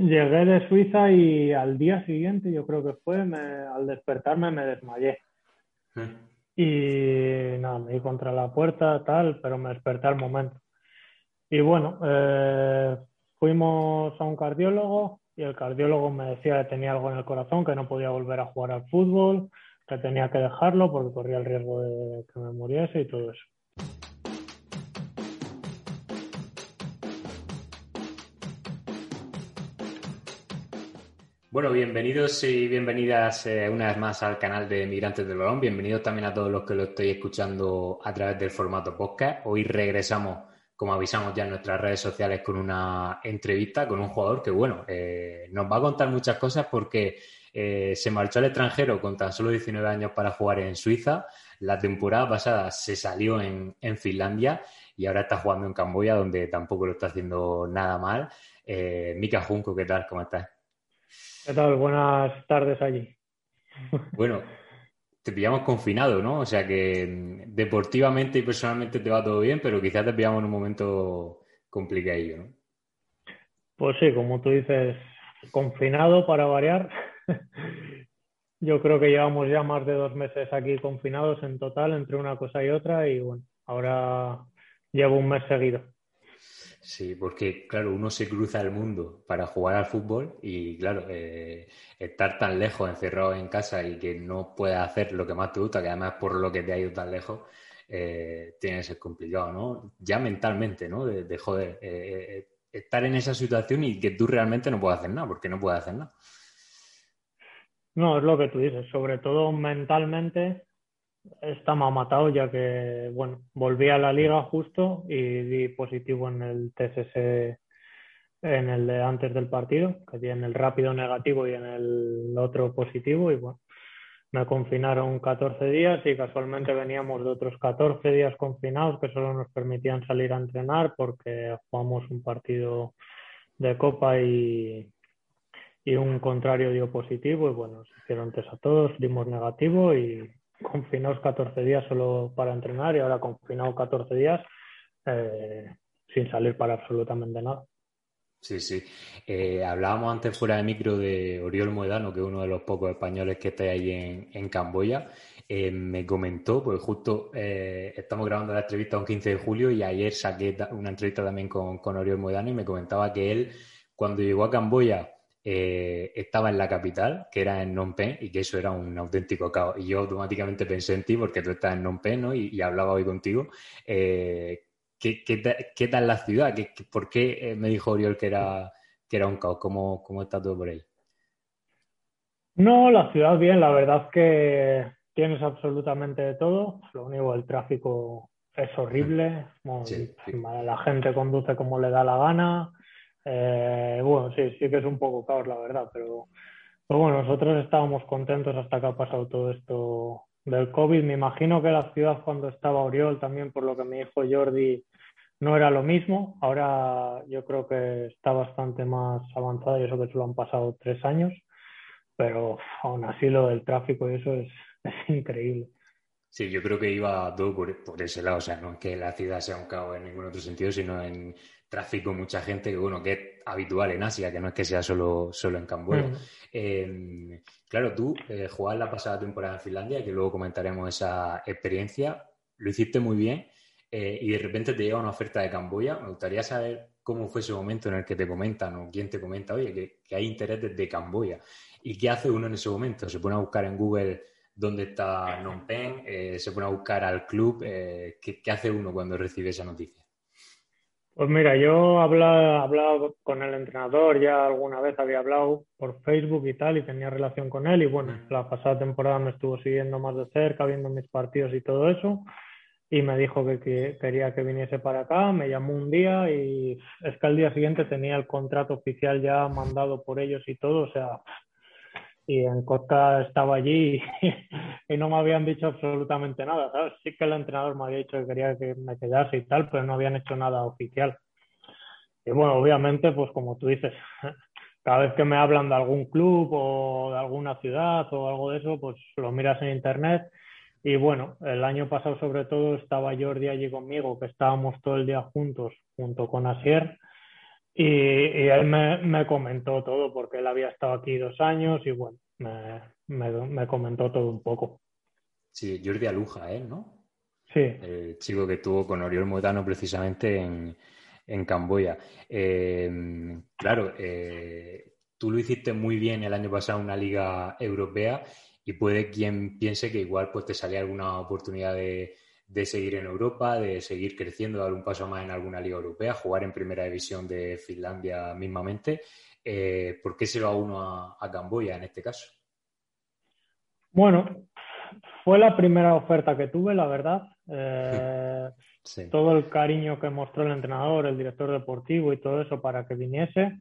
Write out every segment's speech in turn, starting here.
Llegué de Suiza y al día siguiente, yo creo que fue, al despertarme me desmayé. Y nada, me di contra la puerta, tal, pero me desperté al momento. Y bueno, eh, fuimos a un cardiólogo y el cardiólogo me decía que tenía algo en el corazón, que no podía volver a jugar al fútbol, que tenía que dejarlo porque corría el riesgo de que me muriese y todo eso. Bueno, bienvenidos y bienvenidas eh, una vez más al canal de Migrantes del Balón. Bienvenidos también a todos los que lo estoy escuchando a través del formato podcast. Hoy regresamos, como avisamos ya en nuestras redes sociales, con una entrevista con un jugador que, bueno, eh, nos va a contar muchas cosas porque eh, se marchó al extranjero con tan solo 19 años para jugar en Suiza. La temporada pasada se salió en, en Finlandia y ahora está jugando en Camboya, donde tampoco lo está haciendo nada mal. Mika Junco, ¿qué tal? ¿Cómo estás? ¿Qué tal? Buenas tardes allí. Bueno, te pillamos confinado, ¿no? O sea que mm, deportivamente y personalmente te va todo bien, pero quizás te pillamos en un momento complicadillo, ¿no? Pues sí, como tú dices, confinado para variar. Yo creo que llevamos ya más de dos meses aquí confinados en total entre una cosa y otra y bueno, ahora llevo un mes seguido. Sí, porque claro, uno se cruza el mundo para jugar al fútbol y claro, eh, estar tan lejos, encerrado en casa y que no puedas hacer lo que más te gusta, que además por lo que te ha ido tan lejos, eh, tiene que ser complicado, ¿no? Ya mentalmente, ¿no? De, joder, eh, estar en esa situación y que tú realmente no puedas hacer nada, porque no puedes hacer nada. No, es lo que tú dices, sobre todo mentalmente está más matado ya que, bueno, volví a la liga justo y di positivo en el TSS en el de antes del partido, que di en el rápido negativo y en el otro positivo. Y bueno, me confinaron 14 días y casualmente veníamos de otros 14 días confinados que solo nos permitían salir a entrenar porque jugamos un partido de copa y, y un contrario dio positivo. Y bueno, se hicieron test a todos, dimos negativo y confinados 14 días solo para entrenar y ahora confinado 14 días eh, sin salir para absolutamente nada. Sí, sí. Eh, hablábamos antes fuera de micro de Oriol Moedano, que es uno de los pocos españoles que está ahí en, en Camboya. Eh, me comentó, pues justo estamos grabando la entrevista un 15 de julio y ayer saqué una entrevista también con, con Oriol Moedano y me comentaba que él, cuando llegó a Camboya, eh, estaba en la capital, que era en Phnom Penh, y que eso era un auténtico caos. Y yo automáticamente pensé en ti, porque tú estás en Phnom Penh, ¿no? Y, hablaba hoy contigo. Eh, ¿qué, qué, tal la ciudad? ¿Qué, por qué eh, me dijo Oriol que era, que era un caos? ¿Cómo, ¿Cómo está todo por ahí? No, la ciudad bien, la verdad es que tienes absolutamente de todo. Lo único, el tráfico es horrible. La gente conduce como le da la gana. Eh, bueno, sí, sí que es un poco caos, la verdad, pero, bueno, nosotros estábamos contentos hasta que ha pasado todo esto del COVID. Me imagino que la ciudad cuando estaba Oriol, también por lo que me dijo Jordi, no era lo mismo. Ahora yo creo que está bastante más avanzada y eso que solo han pasado tres años, pero aún así lo del tráfico y eso es, increíble. Sí, yo creo que iba todo por, por, ese lado, o sea, no es que la ciudad sea un caos en ningún otro sentido, sino en tráfico, mucha gente, que bueno, que es habitual en Asia, que no es que sea solo, solo en Camboya. Mm. Em, claro, tú eh, la pasada temporada en Finlandia, que luego comentaremos esa experiencia, lo hiciste muy bien eh, y de repente te llega una oferta de Camboya. Me gustaría saber cómo fue ese momento en el que te comentan o quién te comenta, oye, que, hay interés desde Camboya. ¿Y qué hace uno en ese momento? ¿Se pone a buscar en Google dónde está Phnom Penh? Eh, ¿Se pone a buscar al club? Eh, ¿qué, ¿Qué hace uno cuando recibe esa noticia? Pues mira, yo he hablado con el entrenador, ya alguna vez había hablado por Facebook y tal, y tenía relación con él, y bueno, la pasada temporada me estuvo siguiendo más de cerca, viendo mis partidos y todo eso, y me dijo que, quería que viniese para acá, me llamó un día y es que al día siguiente tenía el contrato oficial ya mandado por ellos y todo, o sea, y en Costa estaba allí y, no me habían dicho absolutamente nada, ¿sabes? Sí que el entrenador me había dicho que quería que me quedase y tal, pero no habían hecho nada oficial. Y bueno, obviamente, pues como tú dices, cada vez que me hablan de algún club o de alguna ciudad o algo de eso, pues lo miras en internet. Y bueno, el año pasado sobre todo estaba Jordi allí conmigo, que estábamos todo el día juntos, junto con Asier Y, él me, comentó todo, porque él había estado aquí dos años y bueno, me, comentó todo un poco. Sí, Jordi Aluja, ¿eh? ¿No? Sí. El chico que tuvo con Oriol Moetano precisamente en, en Camboya. Eh, claro, eh, tú lo hiciste muy bien el año pasado en una liga europea y puede quien piense que igual pues te salía alguna oportunidad de, seguir en Europa, de seguir creciendo, dar un paso más en alguna liga europea, jugar en primera división de Finlandia mismamente. Eh, ¿Por qué se va uno a, a Camboya en este caso? Bueno, fue la primera oferta que tuve, la verdad. todo el cariño que mostró el entrenador, el director deportivo y todo eso para que viniese.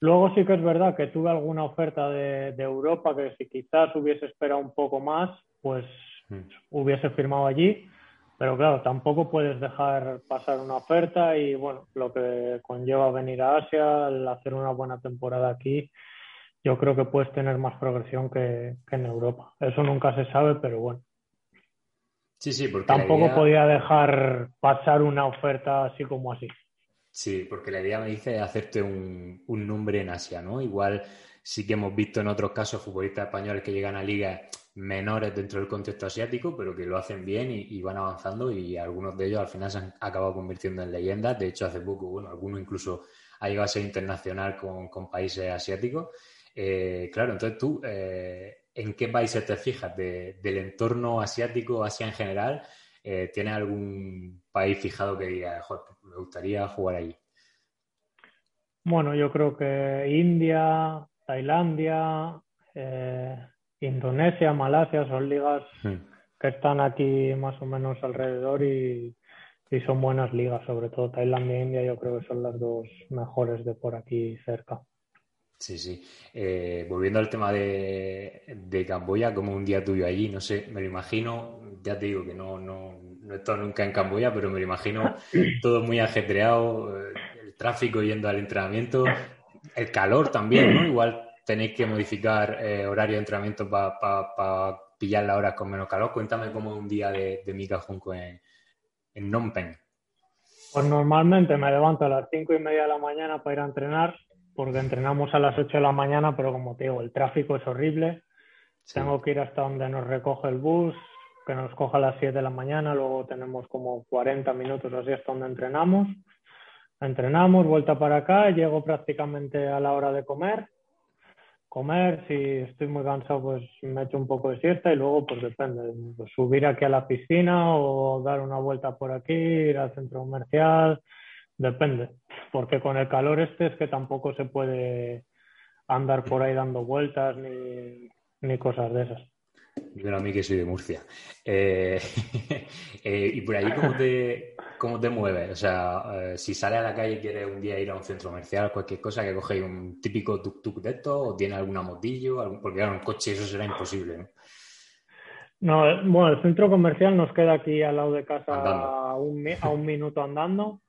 Luego sí que es verdad que tuve alguna oferta de, Europa que si quizás hubiese esperado un poco más, pues mm. hubiese firmado allí. Pero claro, tampoco puedes dejar pasar una oferta y bueno, lo que conlleva venir a Asia, el hacer una buena temporada aquí, yo creo que puedes tener más progresión que en Europa. Eso nunca se sabe, pero bueno, Sí, sí, porque tampoco podía dejar pasar una oferta así como así. Sí, porque la idea me dice hacerte un, nombre en Asia, ¿no? Igual sí que hemos visto en otros casos futbolistas españoles que llegan a ligas menores dentro del contexto asiático, pero que lo hacen bien y, van avanzando y algunos de ellos al final se han acabado convirtiendo en leyendas. De hecho, hace poco, bueno, alguno incluso ha llegado a ser internacional con, países asiáticos. Eh, claro, entonces tú, eh, en qué países te fijas del entorno asiático, Asia en general. Eh, ¿Tienes algún país fijado que diga, me gustaría jugar ahí? Bueno, yo creo que India, Tailandia, eh, Indonesia, Malasia son ligas que están aquí más o menos alrededor y, y, son buenas ligas, sobre todo Tailandia e India, yo creo que son las dos mejores de por aquí cerca. Sí, sí. Eh, volviendo al tema de, de, Camboya, como un día tuyo allí, no sé, me lo imagino, ya te digo que no, no, no he estado nunca en Camboya, pero me lo imagino todo muy ajetreado, eh, el tráfico yendo al entrenamiento, el calor también, ¿no? Igual tenéis que modificar eh, horario de entrenamiento para pillar las horas con menos calor. Cuéntame cómo un día de, de Mika Junco en, en Phnom Penh. Pues normalmente me levanto a las cinco y media de la mañana para ir a entrenar porque entrenamos a las 8 de la mañana, pero como te digo, el tráfico es horrible. Tengo que ir hasta donde nos recoge el bus, que nos coja a las 7 de la mañana, luego tenemos como 40 minutos así hasta donde entrenamos. Entrenamos, vuelta para acá, llego prácticamente a la hora de comer. Comer, si estoy muy cansado, pues me echo un poco de siesta y luego, pues depende, pues subir aquí a la piscina o dar una vuelta por aquí, ir al centro comercial, Depende, porque con el calor este es que tampoco se puede andar por ahí dando vueltas ni, cosas de esas. Yo a mí que soy de Murcia. Eh, eh, ¿Y por ahí cómo te, cómo te mueves? O sea, eh, si sales a la calle y quieres un día ir a un centro comercial, cualquier cosa, que cogéis un típico tuk-tuk de esto o tiene alguna motillo, porque claro, un coche eso será imposible, ¿no? No, bueno, el centro comercial nos queda aquí al lado de casa a un, a un minuto andando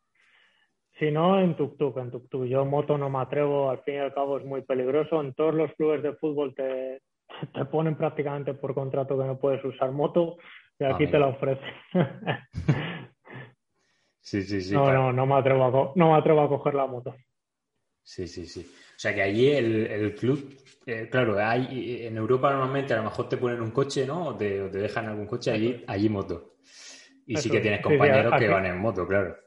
si no, en tuk-tuk, en tuk-tuk. Yo moto no me atrevo, al fin y al cabo es muy peligroso. En todos los clubes de fútbol te, te ponen prácticamente por contrato que no puedes usar moto y aquí te la ofrecen. sí, sí, sí. No, no, no me, atrevo a, no me atrevo a coger la moto. Sí, sí, sí. O sea que allí el, el club, eh, claro, hay, en Europa normalmente a lo mejor te ponen un coche, ¿no? O te, dejan algún coche, allí, allí moto. Y sí que tienes compañeros que van en moto, claro.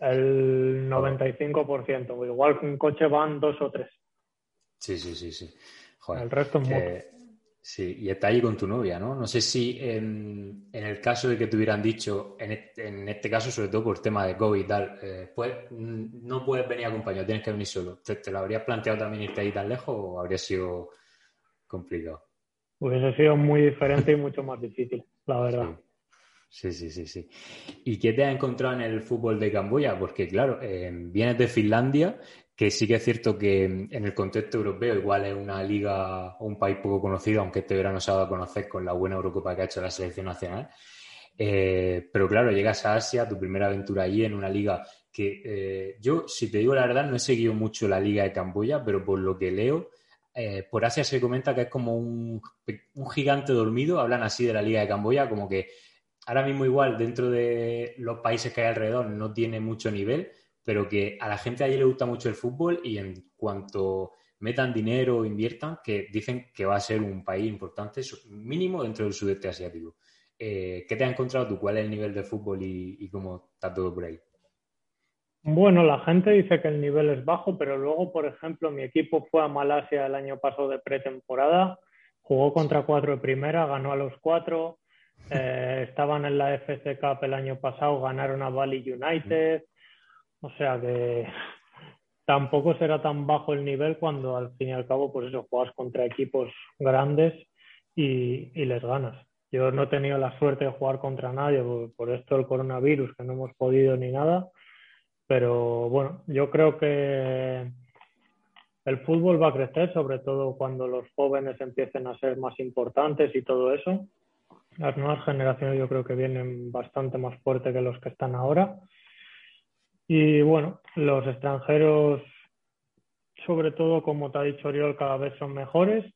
El 95%, igual que un coche van dos o tres. Sí, sí, sí, sí. el resto es moto. Sí, y está ahí con tu novia, ¿no? No sé si en, el caso de que te hubieran dicho, en, este caso, sobre todo por el tema de COVID y tal, eh, pues no puedes venir acompañado, tienes que venir solo. ¿Te, lo habrías planteado también irte ahí tan lejos o habría sido complicado? Hubiese sido muy diferente y mucho más difícil, la verdad. Sí, sí, sí, sí. ¿Y qué te has encontrado en el fútbol de Camboya? Porque, claro, eh, vienes de Finlandia, que sí que es cierto que en el contexto europeo igual es una liga o un país poco conocido, aunque este verano se ha dado a conocer con la buena Eurocopa que ha hecho la selección nacional. Eh, pero claro, llegas a Asia, tu primera aventura allí en una liga que eh, yo, si te digo la verdad, no he seguido mucho la liga de Camboya, pero por lo que leo, por Asia se comenta que es como un, un gigante dormido, hablan así de la liga de Camboya, como que ahora mismo igual dentro de los países que hay alrededor no tiene mucho nivel, pero que a la gente allí le gusta mucho el fútbol y en cuanto metan dinero o inviertan, que dicen que va a ser un país importante, mínimo dentro del sudeste asiático. Eh, ¿Qué te has encontrado tú? ¿Cuál es el nivel de fútbol y, cómo está todo por ahí? Bueno, la gente dice que el nivel es bajo, pero luego, por ejemplo, mi equipo fue a Malasia el año pasado de pretemporada, jugó contra cuatro de primera, ganó a los cuatro, eh, estaban en la FC Cup el año pasado, ganaron a Bali United, o sea que tampoco será tan bajo el nivel cuando al fin y al cabo, pues eso, juegas contra equipos grandes y les ganas. Yo no he tenido la suerte de jugar contra nadie por, esto del coronavirus, que no hemos podido ni nada. Pero bueno, yo creo que el fútbol va a crecer, sobre todo cuando los jóvenes empiecen a ser más importantes y todo eso. Las nuevas generaciones yo creo que vienen bastante más fuertes que los que están ahora. Y bueno, los extranjeros, sobre todo como te ha dicho Oriol, cada vez son mejores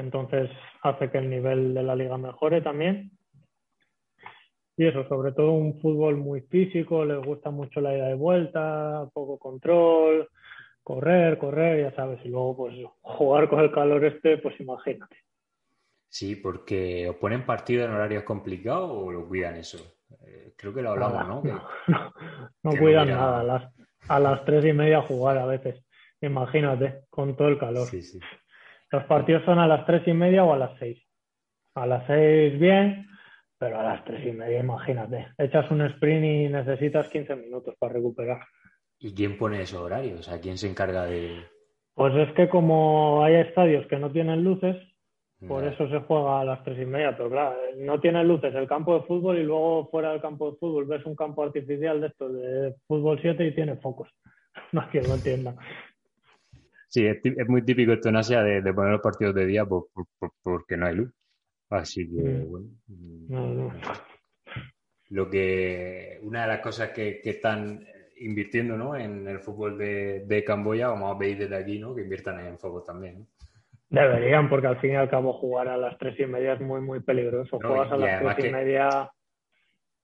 entonces hace que el nivel de la liga mejore también. Y eso, sobre todo un fútbol muy físico, les gusta mucho la ida de vuelta, poco control, correr, correr, ya sabes, y luego pues jugar con el calor este, pues imagínate. Sí, porque os ponen partido en horarios complicados o lo cuidan eso. Eh, creo que lo hablamos, ¿no? No, cuidan nada. A las, a las tres y media jugar a veces. Imagínate, con todo el calor. Sí, sí. Los partidos son a las tres y media o a las seis. A las seis bien, pero a las tres y media, imagínate. Echas un sprint y necesitas 15 minutos para recuperar. ¿Y quién pone esos horarios? O sea, ¿quién se encarga de...? Pues es que como hay estadios que no tienen luces, por eso se juega a las tres y media, pero claro, no tiene luces el campo de fútbol y luego fuera del campo de fútbol ves un campo artificial de estos de fútbol 7 y tiene focos. No es que no entienda. Sí, es, muy típico esto en Asia de, poner los partidos de día porque no hay luz. Así que, mm. bueno. Mm, lo que, una de las cosas que, están invirtiendo ¿no? en el fútbol de, Camboya, vamos a pedir desde aquí ¿no? que inviertan en fútbol también. Deberían, porque al fin y al cabo jugar a las tres y media es muy, muy peligroso. Juegas a las tres y media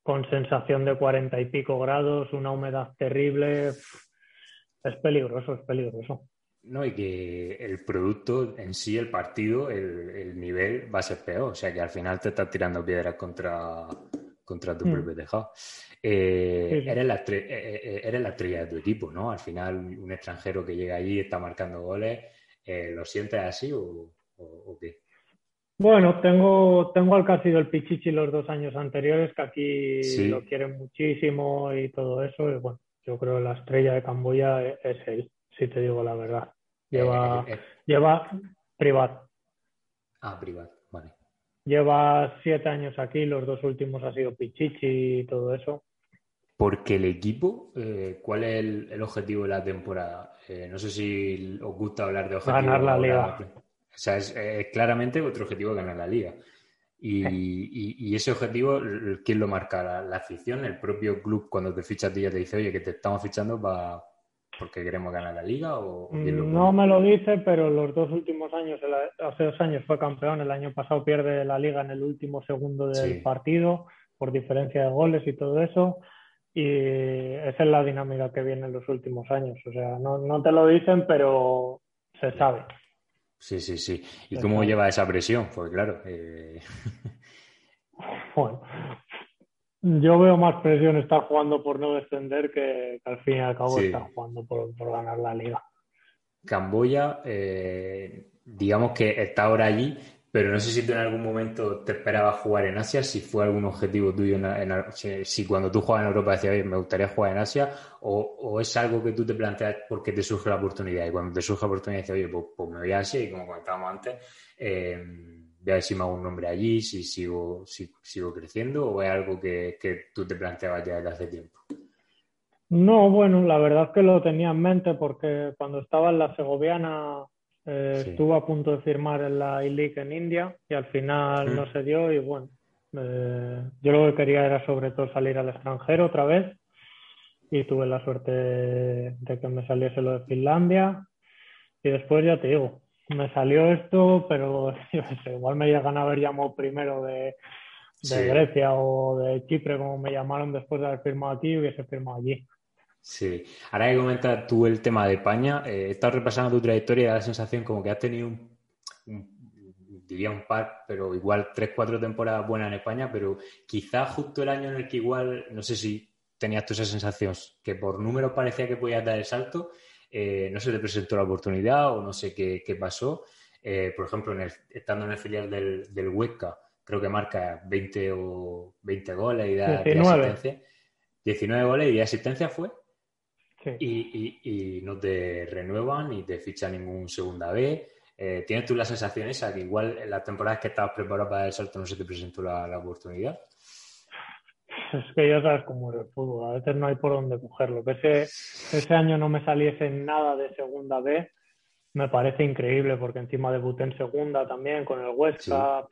con sensación de cuarenta y pico grados, una humedad terrible. Es peligroso, es peligroso. No, y que el producto en sí, el partido, el, nivel va a ser peor. O sea que al final te estás tirando piedras contra, contra tu mm. propio tejado. Eh, eres, la eh, eh, eres la estrella de tu equipo, ¿no? Al final, un extranjero que llega allí y está marcando goles, ¿lo sientes así o, qué? Bueno, tengo, tengo al que ha sido el Pichichi los dos años anteriores, que aquí lo quieren muchísimo y todo eso. Y bueno, yo creo que la estrella de Camboya es él si te digo la verdad. Lleva, eh, eh, eh. lleva privado. Ah, privado, vale. Lleva siete años aquí, los dos últimos ha sido Pichichi y todo eso. Porque el equipo, ¿cuál es el, objetivo de la temporada? no sé si os gusta hablar de objetivo. Ganar la liga. O sea, es, claramente vuestro objetivo ganar la liga. Y, ese objetivo, ¿quién lo marca? ¿La, afición? ¿El propio club cuando te ficha a ti ya te dice, oye, que te estamos fichando para porque queremos ganar la liga? O no me lo dice, pero los dos últimos años, hace dos años fue campeón, el año pasado pierde la liga en el último segundo del partido por diferencia de goles y todo eso. Y esa es la dinámica que viene en los últimos años. O sea, no, te lo dicen, pero se sabe. Sí, sí, sí. ¿Y cómo lleva esa presión? Pues claro. Eh... Bueno, yo veo más presión estar jugando por no descender que, al fin y al cabo estar jugando por, ganar la liga. Camboya, eh, digamos que está ahora allí, pero no sé si tú en algún momento te esperabas jugar en Asia, si fue algún objetivo tuyo, si, cuando tú juegas en Europa decías, me gustaría jugar en Asia, o, es algo que tú te planteas porque te surge la oportunidad, y cuando te surge la oportunidad dices, oye, pues, pues, me voy a Asia, y como comentábamos antes, eh, voy a ver si me hago un nombre allí, si sigo, si, sigo creciendo o es algo que, tú te planteabas ya desde hace tiempo. No, bueno, la verdad es que lo tenía en mente porque cuando estaba en la Segoviana eh, estuve a punto de firmar en la I-League en India y al final no se dio y bueno, eh, yo lo que quería era sobre todo salir al extranjero otra vez y tuve la suerte de que me saliese lo de Finlandia y después ya te digo, me salió esto, pero igual me llegan a haber llamado primero de, Grecia o de Chipre, como me llamaron después de haber firmado aquí y hubiese firmado allí. Sí. Ahora que comentas tú el tema de España, eh, he estado repasando tu trayectoria y da la sensación como que has tenido un, diría un par, pero igual tres, cuatro temporadas buenas en España, pero quizás justo el año en el que igual, no sé si tenías tú esa sensación, que por números parecía que podías dar el salto, eh, no se te presentó la oportunidad o no sé qué, pasó. Eh, por ejemplo, estando en el filial del, del Huesca, creo que marca 20 o 20 goles y da 19. 19 goles y asistencia fue. Y, no te renuevan ni te fichan ningún segunda B. Eh, ¿Tienes tú la sensación esa que igual en las temporadas que estabas preparado para el salto no se te presentó la, oportunidad? Es que ya sabes cómo es el fútbol, a veces no hay por dónde cogerlo. Que ese, ese año no me saliese nada de segunda B me parece increíble porque encima debuté en segunda también con el Huesca.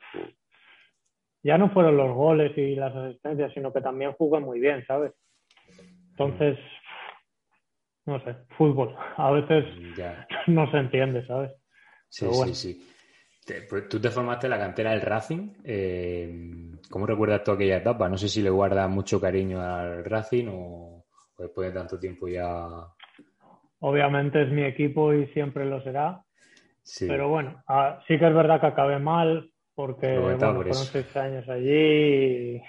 Ya no fueron los goles y las asistencias, sino que también jugué muy bien, ¿sabes? Entonces, no sé, fútbol. A veces no se entiende, ¿sabes? Sí, sí, sí. Pues, tú te formaste en la cantera del Racing. Eh, ¿Cómo recuerdas tú aquella etapa? No sé si le guardas mucho cariño al Racing o, después de tanto tiempo ya. Obviamente es mi equipo y siempre lo será. Pero bueno, sí que es verdad que acabé mal porque fueron seis años allí y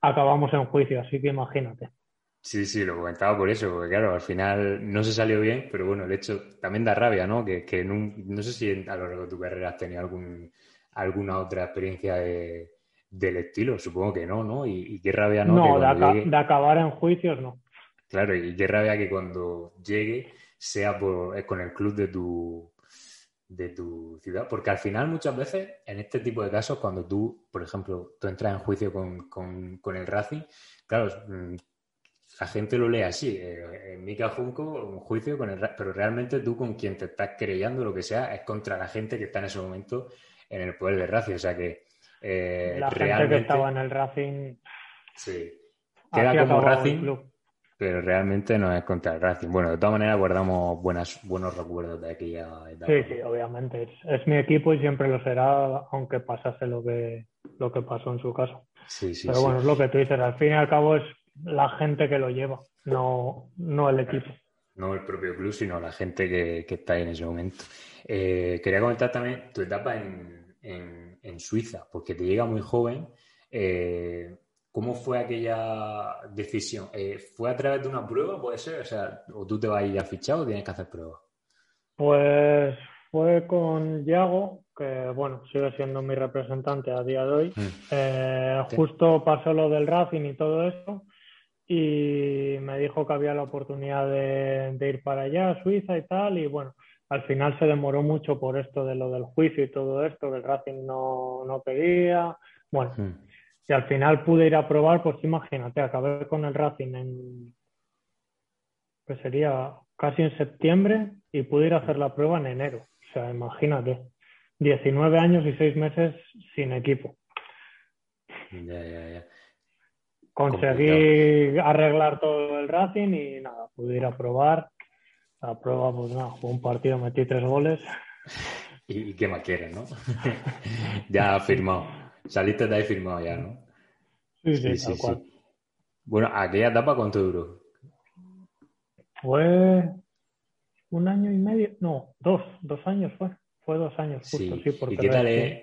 acabamos en juicio, así que imagínate. Sí, sí, lo comentaba por eso, porque claro, al final no se salió bien, pero bueno, el hecho también da rabia, ¿no? Que, que no sé si a lo largo de tu carrera has tenido algún, alguna otra experiencia del estilo, supongo que no, ¿no? Y, qué rabia, ¿no? No, de, acabar en juicios, no. Claro, y qué rabia que cuando llegue sea por, con el club de tu, de tu ciudad, porque al final muchas veces en este tipo de casos, cuando tú, por ejemplo, tú entras en juicio con, con, con el Racing, claro, mm, la gente lo lee así. Eh, en Mika Junco, un juicio con el. Pero realmente tú con quien te estás creyendo, lo que sea, es contra la gente que está en ese momento en el poder de Racing. O sea que. Eh, la gente que estaba en el Racing. Sí. Queda como Racing, pero realmente no es contra el Racing. Bueno, de todas maneras guardamos buenas, buenos recuerdos de aquella etapa. Sí, sí, obviamente. Es, mi equipo y siempre lo será, aunque pasase lo que, lo que pasó en su caso. Sí, sí, pero bueno, es lo que tú dices. Al fin y al cabo es la gente que lo lleva, no, no el equipo. No el propio club, sino la gente que, está ahí en ese momento. Eh, quería comentar también tu etapa en, en, Suiza, porque te llega muy joven. Eh, ¿Cómo fue aquella decisión? Eh, ¿Fue a través de una prueba, puede ser? O sea, ¿o tú te vas a ir ya fichado o tienes que hacer pruebas? Pues fue con Yago, que bueno, sigue siendo mi representante a día de hoy. Mm. Justo pasó lo del Racing y todo eso y me dijo que había la oportunidad de, ir para allá, a Suiza y tal, y bueno, al final se demoró mucho por esto de lo del juicio y todo esto, que el Racing no, no quería, bueno, hmm. y al final pude ir a probar, pues imagínate, acabé con el Racing en, que sería casi en septiembre, y pude ir a hacer la prueba en enero, o sea, imagínate, 19 años y 6 meses sin equipo. Ya, ya, ya. Conseguí arreglar todo el Racing y nada, pude ir a probar. La prueba, pues nada, fue un partido, metí tres goles. ¿Y, qué más quieres, no? ya firmado. Saliste de ahí firmado ya, ¿no? Sí, sí, sí. sí, Bueno, ¿aquella etapa cuánto duró? Fue un año y medio, no, dos, dos años fue. Fue dos años, justo, sí, porque. ¿Y qué tal es?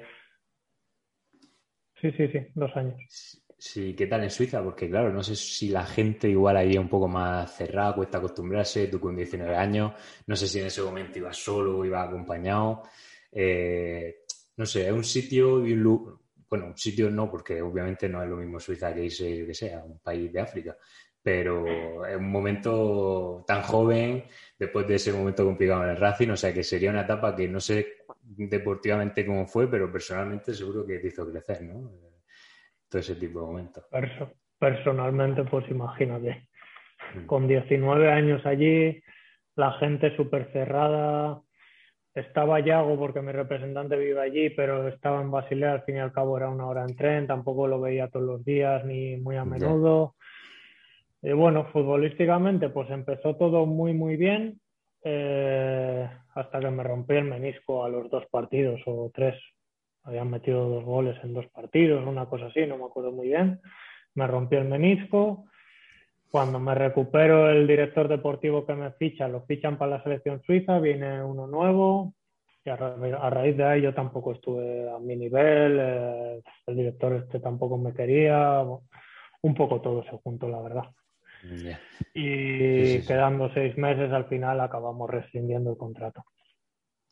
Sí, sí, sí, dos años. Sí, ¿qué tal en Suiza? Porque claro, no sé si la gente igual ahí es un poco más cerrada, cuesta acostumbrarse, tú con 19 años, no sé si en ese momento ibas solo o ibas acompañado. Eh, no sé, es un sitio y un bueno, un sitio no, porque obviamente no es lo mismo Suiza que irse, que sea, un país de África, pero es un momento tan joven, después de ese momento complicado en el Racing, o sea que sería una etapa que no sé deportivamente cómo fue, pero personalmente seguro que te hizo crecer, ¿no? Todo ese tipo de momentos. personalmente, pues imagínate, mm. con 19 años allí, la gente súper cerrada. Estaba Yago porque mi representante vive allí, pero estaba en Basilea, al fin y al cabo era una hora en tren, tampoco lo veía todos los días ni muy a menudo. Y bueno, futbolísticamente pues empezó todo muy muy bien eh, hasta que me rompí el menisco a los dos partidos o tres, habían metido dos goles en dos partidos, una cosa así, no me acuerdo muy bien. Me rompí el menisco Cuando me recupero, el director deportivo que me ficha, lo fichan para la selección suiza, viene uno nuevo, y a, raíz de ahí yo tampoco estuve a mi nivel, eh, el director este tampoco me quería, un poco todo se juntó, la verdad. Y quedando seis meses, al final acabamos rescindiendo el contrato.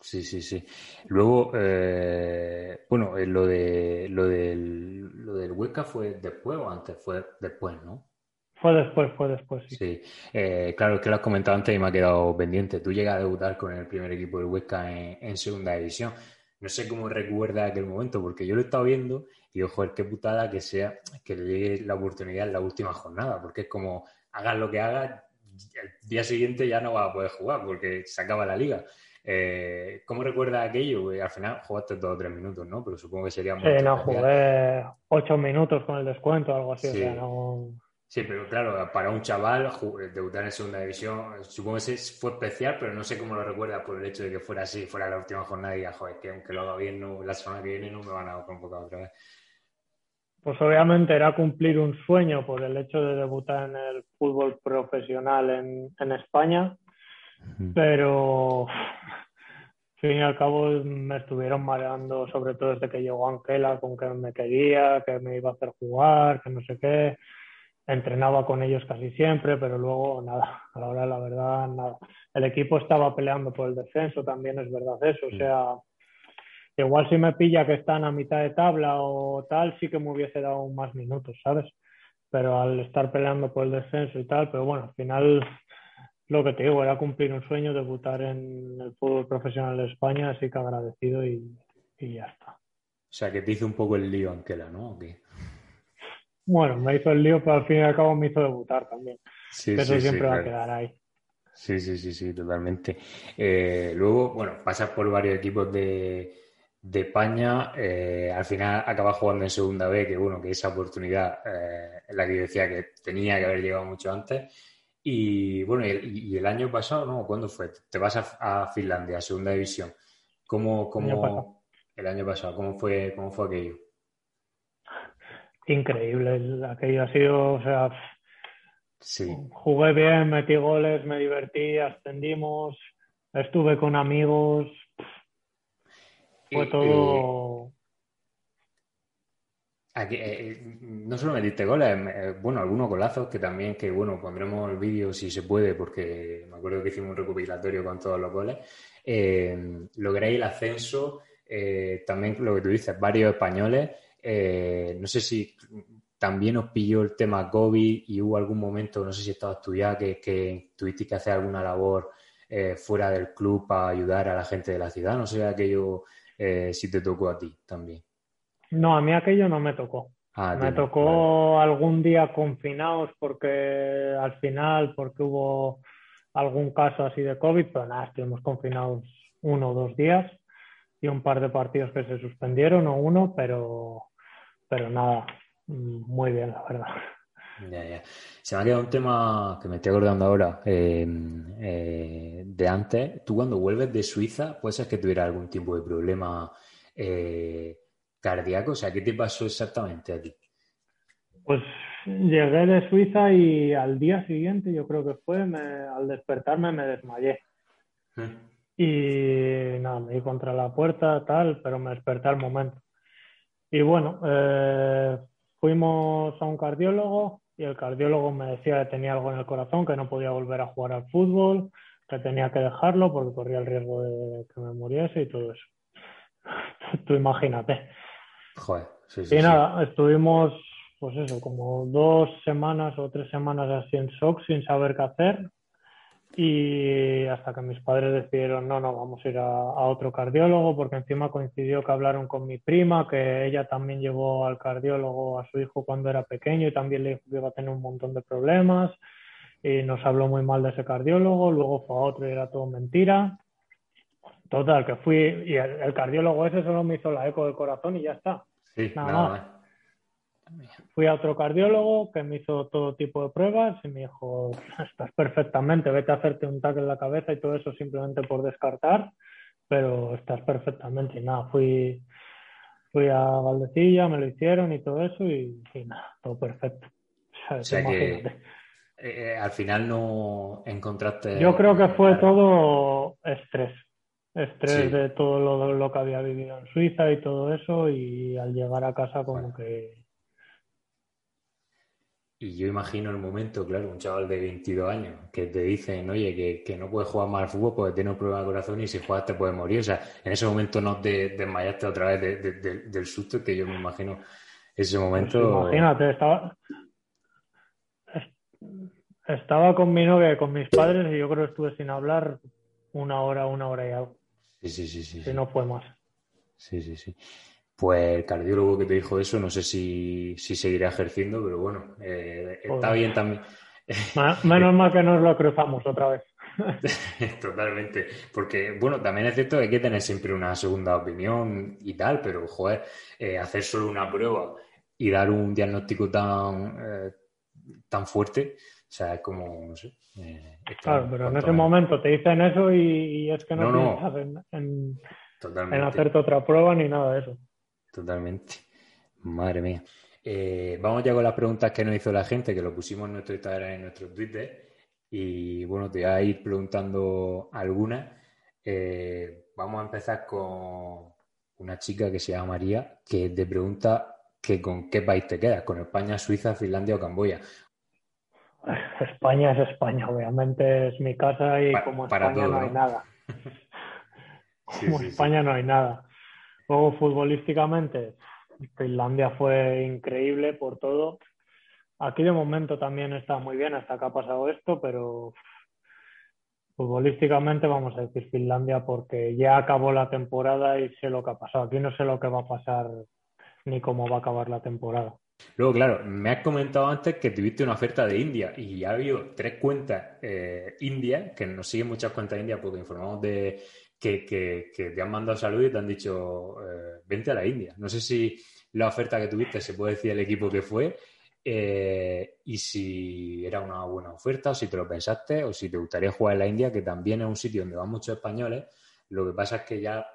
Sí, sí, sí. Luego, eh, bueno, eh, lo, de, lo, del, lo del Huesca fue después o antes, fue después, ¿no? Fue después, fue después, sí. Sí, eh, claro, que lo has comentado antes y me ha quedado pendiente. Tú llegas a debutar con el primer equipo del Huesca en, segunda división. No sé cómo recuerda aquel momento, porque yo lo he estado viendo y digo, joder, qué putada que sea que le llegue la oportunidad en la última jornada, porque es como, hagas lo que hagas, el día siguiente ya no vas a poder jugar porque se acaba la liga. Eh, ¿Cómo recuerda aquello? Al final jugaste dos o tres minutos, ¿no? Pero supongo que sería Sí, no, jugué ocho minutos con el descuento o algo así. Sí. sí, pero claro, para un chaval debutar en segunda división, supongo que fue especial, pero no sé cómo lo recuerda por el hecho de que fuera así, fuera la última jornada y diga, joder, que aunque lo haga bien, no, la semana que viene no me van a convocar otra vez. Pues obviamente era cumplir un sueño por el hecho de debutar en el fútbol profesional en, en España pero al fin y al cabo me estuvieron mareando, sobre todo desde que llegó Anquela, con que me quería, que me iba a hacer jugar, que no sé qué. Entrenaba con ellos casi siempre, pero luego nada, a la hora de la verdad, nada. El equipo estaba peleando por el descenso, también es verdad eso. O sea, igual si me pilla que están a mitad de tabla o tal, sí que me hubiese dado más minutos, ¿sabes? Pero al estar peleando por el descenso y tal, pero bueno, al final lo que te digo, era cumplir un sueño, debutar en el fútbol profesional de España, así que agradecido y, ya está. O sea, que te hizo un poco el lío Anquela, ¿no? Bueno, me hizo el lío, pero al fin y al cabo me hizo debutar también. Sí, Eso siempre va a quedar ahí. Sí, sí, sí, sí, totalmente. Eh, luego, bueno, pasas por varios equipos de, España, eh, al final acabas jugando en segunda B, que bueno, que esa oportunidad eh, es la que yo decía que tenía que haber llegado mucho antes. Y bueno, y, el año pasado, ¿no? ¿Cuándo fue? Te vas a, Finlandia, segunda división. ¿Cómo, cómo el año pasado, cómo fue, cómo fue aquello? Increíble, aquello ha sido, o sea, sí. jugué bien, metí goles, me divertí, ascendimos, estuve con amigos, fue todo. Eh, eh, no solo metiste goles, eh, bueno, algunos golazos que también, que bueno, pondremos el vídeo si se puede, porque me acuerdo que hicimos un recopilatorio con todos los goles. Eh, el ascenso, también lo que tú dices, varios españoles. no sé si también os pilló el tema COVID y hubo algún momento, no sé si estabas tú ya, que, que tuviste que hacer alguna labor fuera del club para ayudar a la gente de la ciudad. No sé aquello si te tocó a ti también. No, a mí aquello no me tocó. Ah, me tocó algún día confinados porque al final, porque hubo algún caso así de COVID, pero nada, estuvimos confinados uno o dos días y un par de partidos que se suspendieron o uno, pero, pero nada, muy bien, la verdad. Ya, ya. Se me ha quedado un tema que me estoy acordando ahora eh, eh, de antes. Tú cuando vuelves de Suiza, puede ser que tuviera algún tipo de problema eh, cardíaco? O sea, ¿qué te pasó exactamente a ti? Pues llegué de Suiza y al día siguiente, yo creo que fue, al despertarme me desmayé. Mm. Y nada, me di contra la puerta, tal, pero me desperté al momento. Y bueno, eh, fuimos a un cardiólogo y el cardiólogo me decía que tenía algo en el corazón, que no podía volver a jugar al fútbol, que tenía que dejarlo porque corría el riesgo de que me muriese y todo eso. Tú imagínate. Joder, sí, y nada, estuvimos, pues eso, como dos semanas o tres semanas así en shock, sin saber qué hacer. Y hasta que mis padres decidieron, no, no, vamos a ir a, otro cardiólogo, porque encima coincidió que hablaron con mi prima, que ella también llevó al cardiólogo a su hijo cuando era pequeño y también le dijo que iba a tener un montón de problemas. Y nos habló muy mal de ese cardiólogo, luego fue a otro y era todo mentira. Total, que fui y el, cardiólogo ese solo me hizo la eco del corazón y ya está. Sí, nada, Fui a otro cardiólogo que me hizo todo tipo de pruebas y me dijo, estás perfectamente, vete a hacerte un tac en la cabeza y todo eso simplemente por descartar, pero estás perfectamente. Y nada, fui, fui a Valdecilla, me lo hicieron y todo eso y, nada, todo perfecto. O sea, que, eh, al final no encontraste. Yo creo que fue todo estrés. Estrés de todo lo, que había vivido en Suiza y todo eso, y al llegar a casa, como que. Y yo imagino el momento, claro, un chaval de 22 años que te dicen, oye, que, no puedes jugar más al fútbol porque tienes un problema de corazón y si juegas te puedes morir. O sea, en ese momento no te desmayaste otra vez del susto que yo me imagino ese momento. Pues imagínate, estaba, estaba con mi novia y con mis padres y yo creo que estuve sin hablar una hora, una hora y algo. Sí, sí, sí. sí si no fue más. Sí, sí, sí. Pues el cardiólogo que te dijo eso, no sé si, si seguirá ejerciendo, pero bueno, eh, está pues bien también. Menos mal que nos lo cruzamos otra vez. Totalmente. Porque, bueno, también es cierto que hay que tener siempre una segunda opinión y tal, pero, joder, eh, hacer solo una prueba y dar un diagnóstico tan, eh, tan fuerte, o sea, es como, no sé. Eh, claro, pero en ese momento te dicen eso y, es que no, no, En, en, hacerte otra prueba ni nada de eso. Totalmente. Madre mía. Eh, vamos ya con las preguntas que nos hizo la gente, que lo pusimos en nuestro Instagram y en nuestro Twitter. Y bueno, te voy a ir preguntando algunas. Eh, vamos a empezar con una chica que se llama María, que te pregunta que con qué país te quedas, con España, Suiza, Finlandia o Camboya. España es España, obviamente es mi casa y como España no hay nada. como España no hay nada. Luego futbolísticamente, Finlandia fue increíble por todo. Aquí de momento también está muy bien hasta que ha pasado esto, pero futbolísticamente vamos a decir Finlandia porque ya acabó la temporada y sé lo que ha pasado. Aquí no sé lo que va a pasar ni cómo va a acabar la temporada. Luego, claro, me has comentado antes que tuviste una oferta de India y ya ha habido tres cuentas eh, indias, que nos siguen muchas cuentas indias porque informamos de que, te han mandado salud y te han dicho, eh, vente a la India. No sé si la oferta que tuviste se puede decir el equipo que fue eh, y si era una buena oferta o si te lo pensaste o si te gustaría jugar en la India, que también es un sitio donde van muchos españoles. Lo que pasa es que ya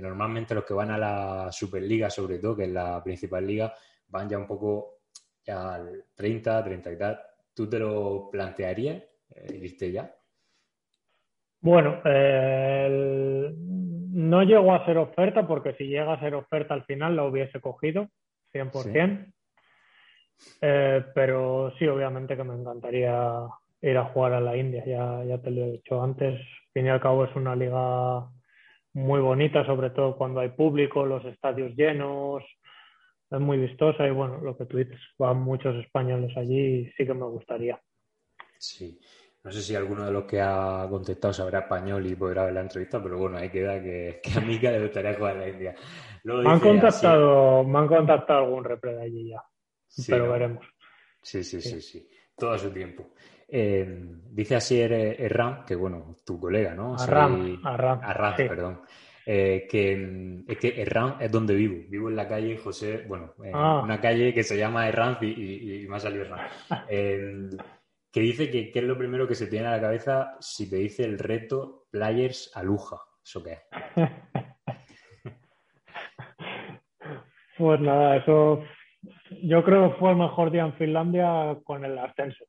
normalmente los que van a la Superliga, sobre todo, que es la principal liga, van ya un poco ya al 30, 30 y tal. ¿Tú te lo plantearías eh, irte ya? Bueno, no llegó a ser oferta porque si llega a ser oferta al final la hubiese cogido 100%. Eh, pero sí, obviamente que me encantaría ir a jugar a la India, ya, ya te lo he dicho antes. Al fin y al cabo es una liga muy bonita, sobre todo cuando hay público, los estadios llenos, es muy vistosa y bueno, lo que tú dices, van muchos españoles allí y sí que me gustaría. Sí, no sé si alguno de los que ha contestado sabrá español y podrá ver la entrevista, pero bueno, ahí queda que, que a mí que le gustaría jugar la India. me, han contactado, me han contactado algún repre de allí ya, pero veremos. Sí, sí, sí, sí, todo a su tiempo. Eh, dice así Erran, que bueno, tu colega, ¿no? Arram, Arram, Arram, perdón. Eh, que es que Herrán es donde vivo. Vivo en la calle José, bueno, en ah. una calle que se llama Herrán y, más me ha em, que dice que, es lo primero que se tiene a la cabeza si te dice el reto Players Aluja. ¿Eso qué es? pues nada, eso yo creo que fue el mejor día en Finlandia con el ascenso.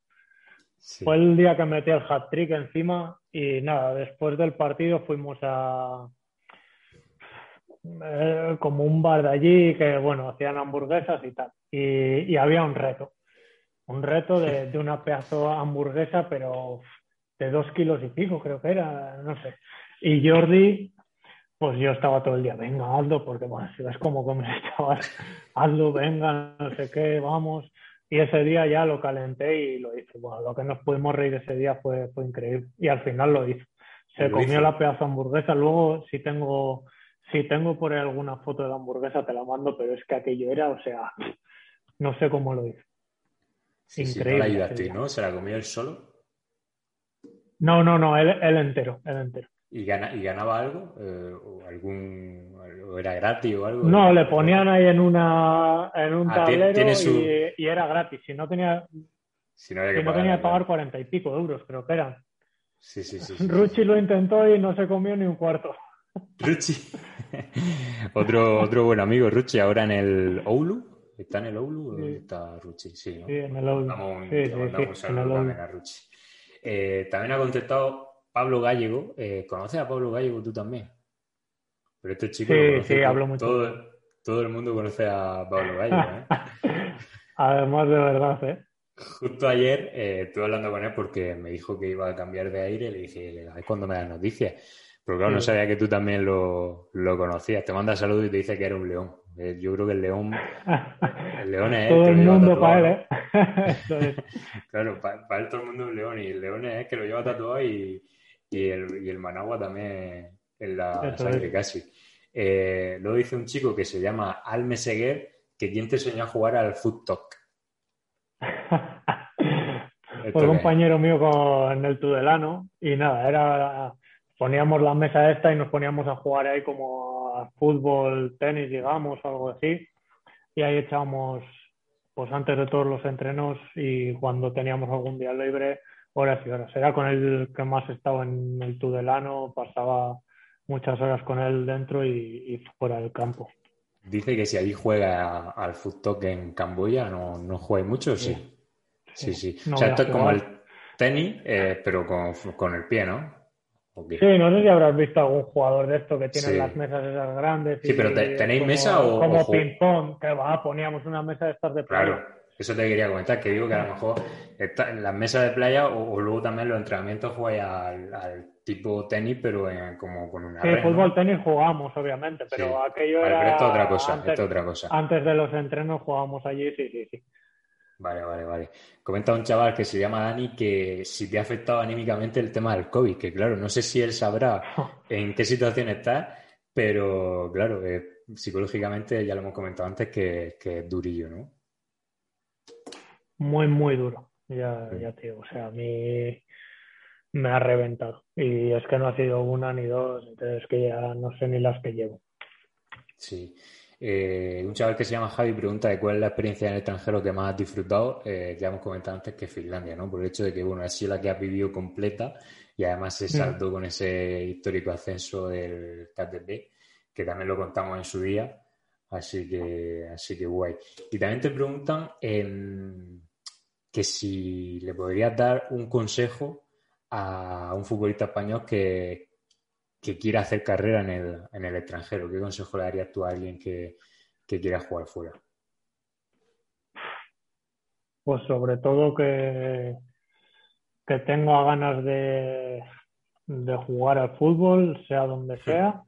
Fue el día que metí el hat-trick encima y nada, después del partido fuimos a, eh, como un bar de allí que, bueno, hacían hamburguesas y tal. Y, había un reto, un reto de, de, una pedazo hamburguesa, pero de dos kilos y pico, creo que era, no sé. Y Jordi, pues yo estaba todo el día, venga, Aldo, porque bueno, si ves cómo comes chaval, Aldo, venga, no sé qué, vamos. Y ese día ya lo calenté y lo hice. Bueno, lo que nos pudimos reír ese día fue, fue increíble. Y al final lo hizo. Se comió la pedazo hamburguesa. Luego, si tengo si tengo por ahí alguna foto de la hamburguesa, te la mando, pero es que aquello era, o sea, no sé cómo lo hizo. Increíble. Sí, no ¿no? ¿Se la comió él solo? No, no, no, él, entero, él entero. ¿Y, ¿Y ganaba algo? Eh, ¿O algún o era gratis o algo? No, le ponían ahí en una en un ah, tablero y, era gratis. Si no tenía, si no, que, tenía que pagar cuarenta y pico euros, creo que eran. Sí, sí, sí. Ruchi lo intentó y no se comió ni un cuarto. Ruchi. otro, otro buen amigo, Ruchi, ahora en el Oulu. ¿Está en el Oulu o está Ruchi? Sí, ¿no? Sí, en el Oulu. Vamos, sí, saludo también a Ruchi. Eh, también ha contestado Pablo Gallego. Eh, ¿Conoces a Pablo Gallego tú también? Pero este chico. Sí, sí, hablo mucho. Todo, todo, el mundo conoce a Pablo Gallego, ¿eh? Además, de verdad, ¿eh? Justo ayer eh, estuve hablando con él porque me dijo que iba a cambiar de aire. Le dije, es cuando me das noticias. Pero claro, no sabía que tú también lo, lo conocías. Te manda saludos y te dice que era un león. Eh, yo creo que el león. El león es Todo el mundo para él, ¿eh? claro, para, él todo el mundo es un león. Y el león es que lo lleva tatuado y, y, el, y el managua también en la sangre casi. Eh, luego dice un chico que se llama Alme Seguer que quien te enseñó a jugar al Foot Talk. Fue compañero mío con el Tudelano y nada, era poníamos la mesa esta y nos poníamos a jugar ahí como a fútbol, tenis, digamos, algo así. Y ahí echábamos, pues antes de todos los entrenos y cuando teníamos algún día libre, horas y horas. Era con el que más estaba en el Tudelano, pasaba muchas horas con él dentro y, fuera del campo. Dice que si allí juega al fútbol en Camboya, no, no juega mucho, sí. Sí, sí. o sea, esto es como el tenis, eh, pero con, con el pie, ¿no? Sí, no sé si habrás visto algún jugador de esto que tiene las mesas esas grandes. Sí, pero ¿tenéis mesa o...? Como ping-pong, que va, poníamos una mesa de estas de playa. Claro, eso te quería comentar, que digo que a lo mejor en las mesas de playa o, luego también los entrenamientos juegan al, tipo tenis, pero como con una Sí, fútbol tenis jugamos, obviamente, pero aquello era... Pero esto otra cosa, esto es otra cosa. Antes de los entrenos jugábamos allí, sí, sí, sí. Vale, vale, vale. Comenta un chaval que se llama Dani que si te ha afectado anímicamente el tema del COVID, que claro, no sé si él sabrá en qué situación está, pero claro, eh, psicológicamente ya lo hemos comentado antes que, es durillo, ¿no? Muy, muy duro, ya, ya te digo, o sea, a mí me ha reventado y es que no ha sido una ni dos, entonces es que ya no sé ni las que llevo. Sí. Eh, un chaval que se llama Javi pregunta de cuál es la experiencia en el extranjero que más has disfrutado. Eh, ya hemos comentado antes que Finlandia, ¿no? Por el hecho de que, bueno, ha sido la que has vivido completa y además se mm. saltó con ese histórico ascenso del KTP, que también lo contamos en su día. Así que, así que guay. Y también te preguntan em, que si le podrías dar un consejo a un futbolista español que, que quiera hacer carrera en el, en el extranjero? ¿Qué consejo le darías tú a alguien que, quiera jugar fuera? Pues sobre todo que, que tenga ganas de, de jugar al fútbol, sea donde sea,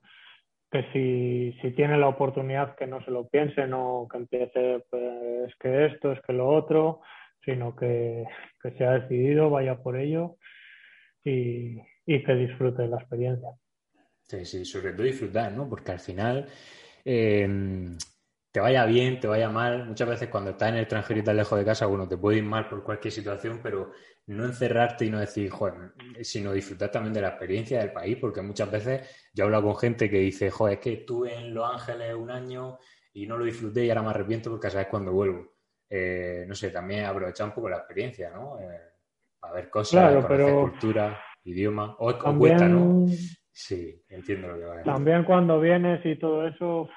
que si, si, tiene la oportunidad que no se lo piense, no que empiece pues, es que esto, es que lo otro, sino que, que sea decidido, vaya por ello y, y que disfrute la experiencia. Sí, sí, sobre todo disfrutar, ¿no? Porque al final, eh, te vaya bien, te vaya mal, muchas veces cuando estás en el extranjero y tan lejos de casa, bueno, te puede ir mal por cualquier situación, pero no encerrarte y no decir, joder, sino disfrutar también de la experiencia del país, porque muchas veces yo he hablado con gente que dice, joder, es que estuve en Los Ángeles un año y no lo disfruté y ahora me arrepiento porque sabes cuando vuelvo. Eh, no sé, también aprovechar un poco la experiencia, ¿no? Eh, a ver cosas, conocer cultura, idioma, o, cuesta, ¿no? Sí, entiendo lo que va a decir. También cuando vienes y todo eso,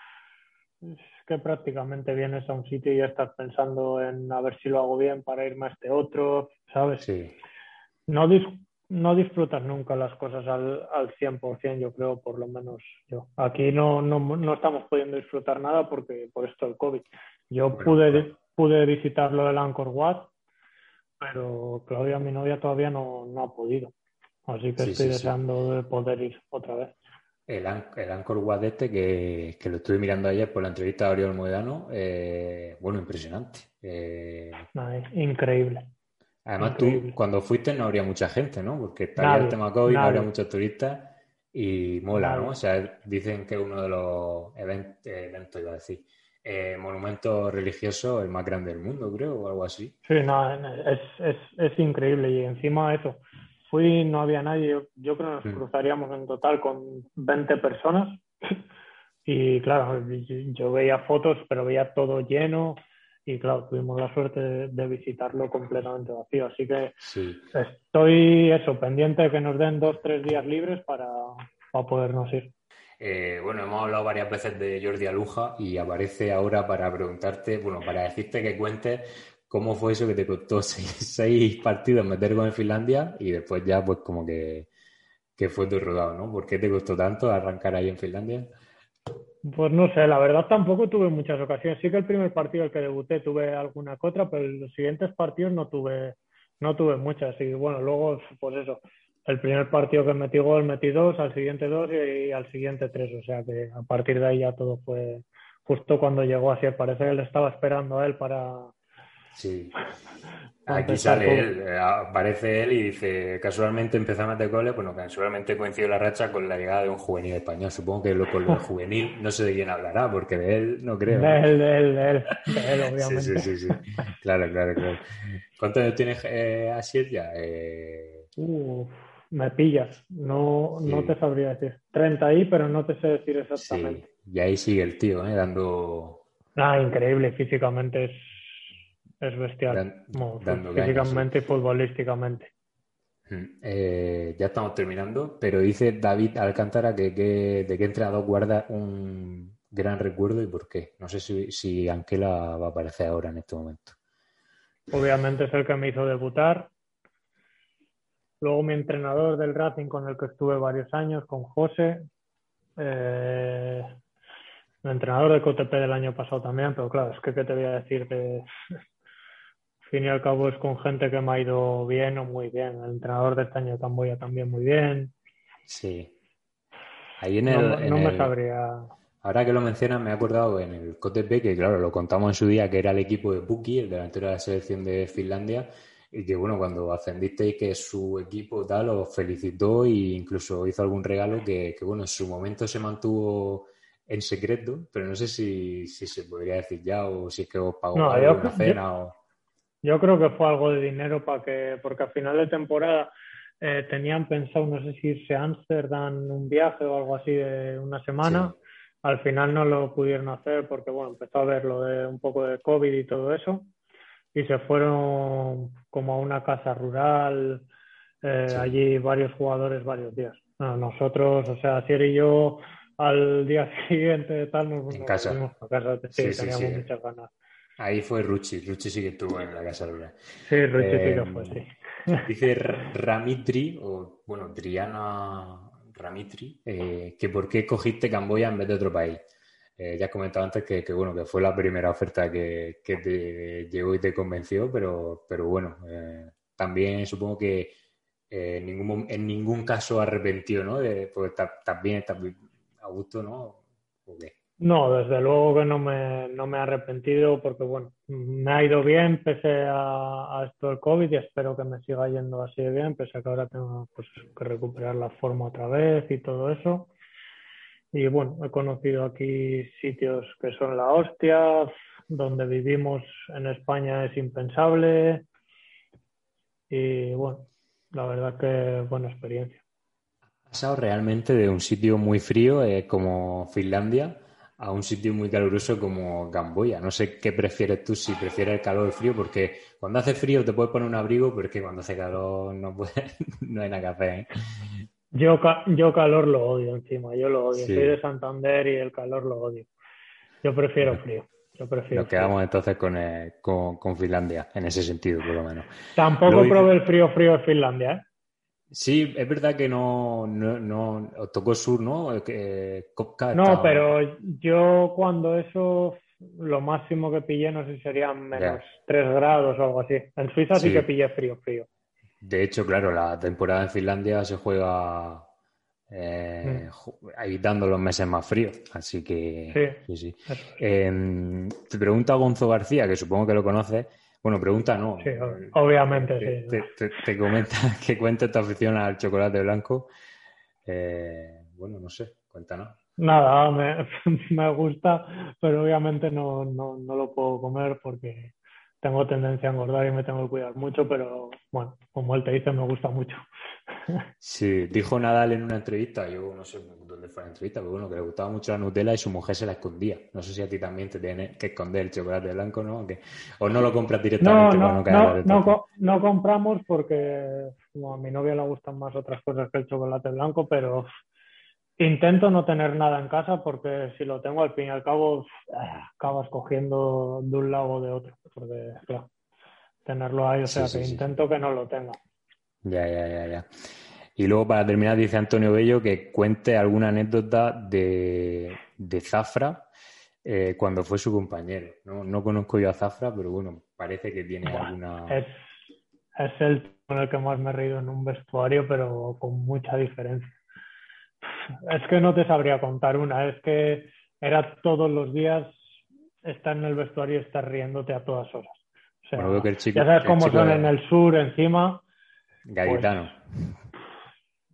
es que prácticamente vienes a un sitio y ya estás pensando en a ver si lo hago bien para irme a este otro, ¿sabes? Sí. No, no disfrutas nunca las cosas al, al 100%, yo creo, por lo menos yo. Aquí no, no, no estamos pudiendo disfrutar nada porque por esto el COVID. Yo pude, pude visitarlo del Angkor Wat, pero Claudia, mi novia, todavía no, no ha podido. Así que estoy deseando de poder ir otra vez. El, el Anchor Guadete, que, que, lo estuve mirando ayer por la entrevista de Oriol Moedano, eh, bueno, impresionante. Eh, increíble. Además, tú cuando fuiste no habría mucha gente, ¿no? Porque estaría el tema COVID, no habría muchos turistas y mola, ¿no? O sea, dicen que uno de los eventos, iba a decir, eh, monumentos religiosos el más grande del mundo, creo, o algo así. Sí, no, es, es, es increíble y encima eso Fui, no había nadie, yo, creo que nos cruzaríamos en total con 20 personas y claro, yo veía fotos, pero veía todo lleno y claro, tuvimos la suerte de, visitarlo completamente vacío. Así que estoy eso, pendiente de que nos den dos, tres días libres para, para podernos ir. Eh, bueno, hemos hablado varias veces de Jordi Aluja y aparece ahora para preguntarte, bueno, para decirte que cuentes cómo fue eso que te costó seis, partidos meter con en Finlandia y después ya pues como que, que fue tu rodado, ¿no? ¿Por qué te costó tanto arrancar ahí en Finlandia? Pues no sé, la verdad tampoco tuve muchas ocasiones. Sí que el primer partido el que debuté tuve alguna que otra, pero los siguientes partidos no tuve, no tuve muchas. Y bueno, luego, pues eso, el primer partido que metí gol metí dos, al siguiente dos y, al siguiente tres. O sea que a partir de ahí ya todo fue justo cuando llegó así. Parece que él estaba esperando a él para, Sí. Aquí sale él, eh, aparece él y dice, casualmente empezamos a meter goles, bueno, casualmente coincidió la racha con la llegada de un juvenil español. Supongo que lo, con lo juvenil no sé de quién hablará, porque de él no creo. De él, de él, de él, obviamente. Sí, sí, sí, Claro, claro, claro. ¿Cuántos años tienes eh, Asier ya? Eh... me pillas, no, no te sabría decir. 30 ahí, pero no te sé decir exactamente. Sí, y ahí sigue el tío, ¿eh? Dando... Ah, increíble, físicamente es es bestial, físicamente y futbolísticamente. Mm, eh, ya estamos terminando, pero dice David Alcántara que, de qué entrenador guarda un gran recuerdo y por qué. No sé si, si Anquela va a aparecer ahora en este momento. Obviamente es el que me hizo debutar. Luego mi entrenador del Racing con el que estuve varios años, con José. Eh, el entrenador de COTP del año pasado también, pero claro, es que ¿qué te voy a decir de, fin y al cabo es con gente que me ha ido bien o muy bien. El entrenador de este año de Camboya también muy bien. Sí. Ahí en el. No, me sabría. Ahora que lo mencionas, me he acordado en el KTP, que claro, lo contamos en su día, que era el equipo de Buki, el delantero de la selección de Finlandia, y que bueno, cuando ascendisteis, que su equipo tal os felicitó e incluso hizo algún regalo que, bueno, en su momento se mantuvo en secreto, pero no sé si, se podría decir ya o si es que os pagó una cena o... Yo creo que fue algo de dinero para que, porque a final de temporada eh, tenían pensado, no sé si irse a Ámsterdam un viaje o algo así de una semana. Al final no lo pudieron hacer porque, bueno, empezó a ver lo de un poco de COVID y todo eso. Y se fueron como a una casa rural, eh, allí varios jugadores varios días. nosotros, o sea, Sier y yo, al día siguiente de tal, nos, en casa. fuimos a casa. Sí, teníamos muchas ganas. Ahí fue Ruchi, Ruchi sí que estuvo en la Casa Luna. Sí, Ruchi sí que fue, sí. Dice Ramitri, o bueno, Triana Ramitri, eh, que por qué cogiste Camboya en vez de otro país. Eh, ya has comentado antes que, bueno, que fue la primera oferta que, te llegó y te convenció, pero, pero bueno, eh, también supongo que en, ningún, en ningún caso arrepentió, ¿no? De, porque bien, estás a gusto, ¿no? ¿O no, desde luego que no me, no me he arrepentido porque, bueno, me ha ido bien pese a, esto del COVID y espero que me siga yendo así de bien, pese a que ahora tengo pues, que recuperar la forma otra vez y todo eso. Y bueno, he conocido aquí sitios que son la hostia, donde vivimos en España es impensable y bueno, la verdad que buena experiencia. ¿Has pasado realmente de un sitio muy frío eh, como Finlandia a un sitio muy caluroso como Gamboya. No sé qué prefieres tú, si prefieres el calor o el frío, porque cuando hace frío te puedes poner un abrigo, pero es que cuando hace calor no, no hay nada que hacer. ¿eh? Yo, yo calor lo odio encima, yo lo odio. Soy de Santander y el calor lo odio. Yo prefiero frío. Yo prefiero Nos quedamos entonces eh, con, con, Finlandia, en ese sentido, por lo menos. Tampoco probé el frío frío de Finlandia, ¿eh? Sí, es verdad que no, no, no tocó sur, ¿no? no, pero yo cuando eso, lo máximo que pillé, no sé si serían menos 3 grados o algo así. En Suiza sí. que pillé frío, frío. De hecho, claro, la temporada en Finlandia se juega eh, mm. evitando los meses más fríos. Así que sí, sí. Em, te pregunta Gonzo García, que supongo que lo conoces. Bueno, pregunta no. Sí, obviamente, te, sí. Te, comenta que cuenta tu afición al chocolate blanco. Eh, bueno, no sé, cuéntanos. Nada, me, me gusta, pero obviamente no, no, no, lo puedo comer porque tengo tendencia a engordar y me tengo que cuidar mucho, pero bueno, como él te dice, me gusta mucho. Sí, dijo Nadal en una entrevista, yo no sé dónde fue la entrevista, pero bueno, que le gustaba mucho la Nutella y su mujer se la escondía. No sé si a ti también te tiene que esconder el chocolate blanco, ¿no? o no lo compras directamente no, no, no, no, compramos porque a mi novia le gustan más otras cosas que el chocolate blanco, pero Intento no tener nada en casa porque si lo tengo al fin y al cabo acabas cogiendo de un lado o de otro. Porque, claro, tenerlo ahí, o sea, que intento que no lo tenga. Ya, ya, ya, ya. Y luego para terminar dice Antonio Bello que cuente alguna anécdota de, de Zafra eh, cuando fue su compañero. ¿no? no conozco yo a Zafra, pero bueno, parece que tiene alguna... Es, es el con el que más me he reído en un vestuario, pero con mucha diferencia. Es que no te sabría contar una, es que era todos los días estar en el vestuario y estar riéndote a todas horas. O sea, ya sabes cómo son en el sur encima.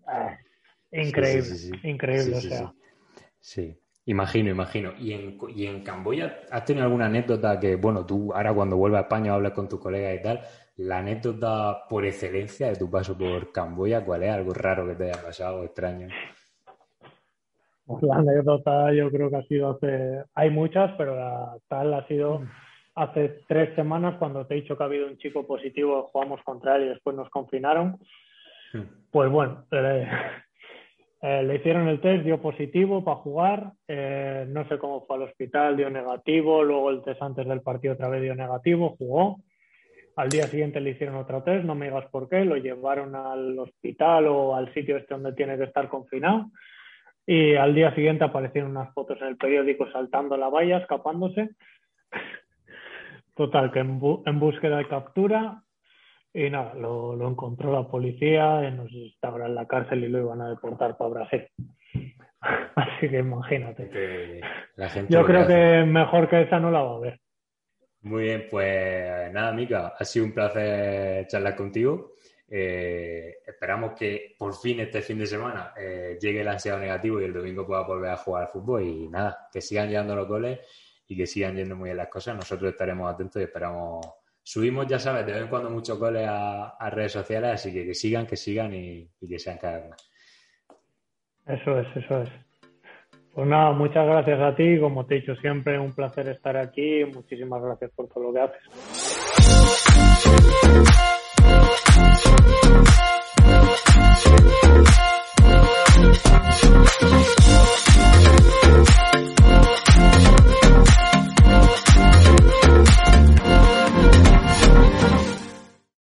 Pues, increíble, increíble, o sea. Sí. Imagino, imagino. ¿Y en, ¿Y en Camboya has tenido alguna anécdota que, bueno, tú ahora cuando vuelvas a España hablas con tus colegas y tal, la anécdota por excelencia de tu paso por Camboya, ¿cuál es? ¿Algo raro que te haya pasado, extraño? La anécdota yo creo que ha sido hace... Hay muchas, pero la tal ha sido hace tres semanas cuando te he dicho que ha habido un chico positivo, jugamos contra él y después nos confinaron. Hmm. Pues bueno, eh, eh, le hicieron el test, dio positivo para jugar, eh, no sé cómo fue al hospital, dio negativo, luego el test antes del partido otra vez dio negativo, jugó. Al día siguiente le hicieron otro test, no me digas por qué, lo llevaron al hospital o al sitio este donde tiene que estar confinado. Y al día siguiente aparecieron unas fotos en el periódico saltando la valla, escapándose. Total, que en, en búsqueda de captura y nada, lo, lo encontró la policía, nos estaba en la cárcel y lo iban a deportar para Brasil. Así que imagínate. Yo creo que mejor que esa no la va a ver. Muy bien, pues nada, Mica, ha sido un placer charlar contigo. Eh, esperamos que por fin este fin de semana eh, llegue el ansiado negativo y el domingo pueda volver a jugar al fútbol. Y nada, que sigan llegando los goles y que sigan yendo muy bien las cosas. Nosotros estaremos atentos y esperamos subimos, ya sabes, de vez en cuando muchos goles a, redes sociales, así que que sigan, que sigan y, que sean cada vez más. Eso es, eso es. Pues nada, muchas gracias a ti, como te he dicho siempre, un placer estar aquí, muchísimas gracias por todo lo que haces. Thank you.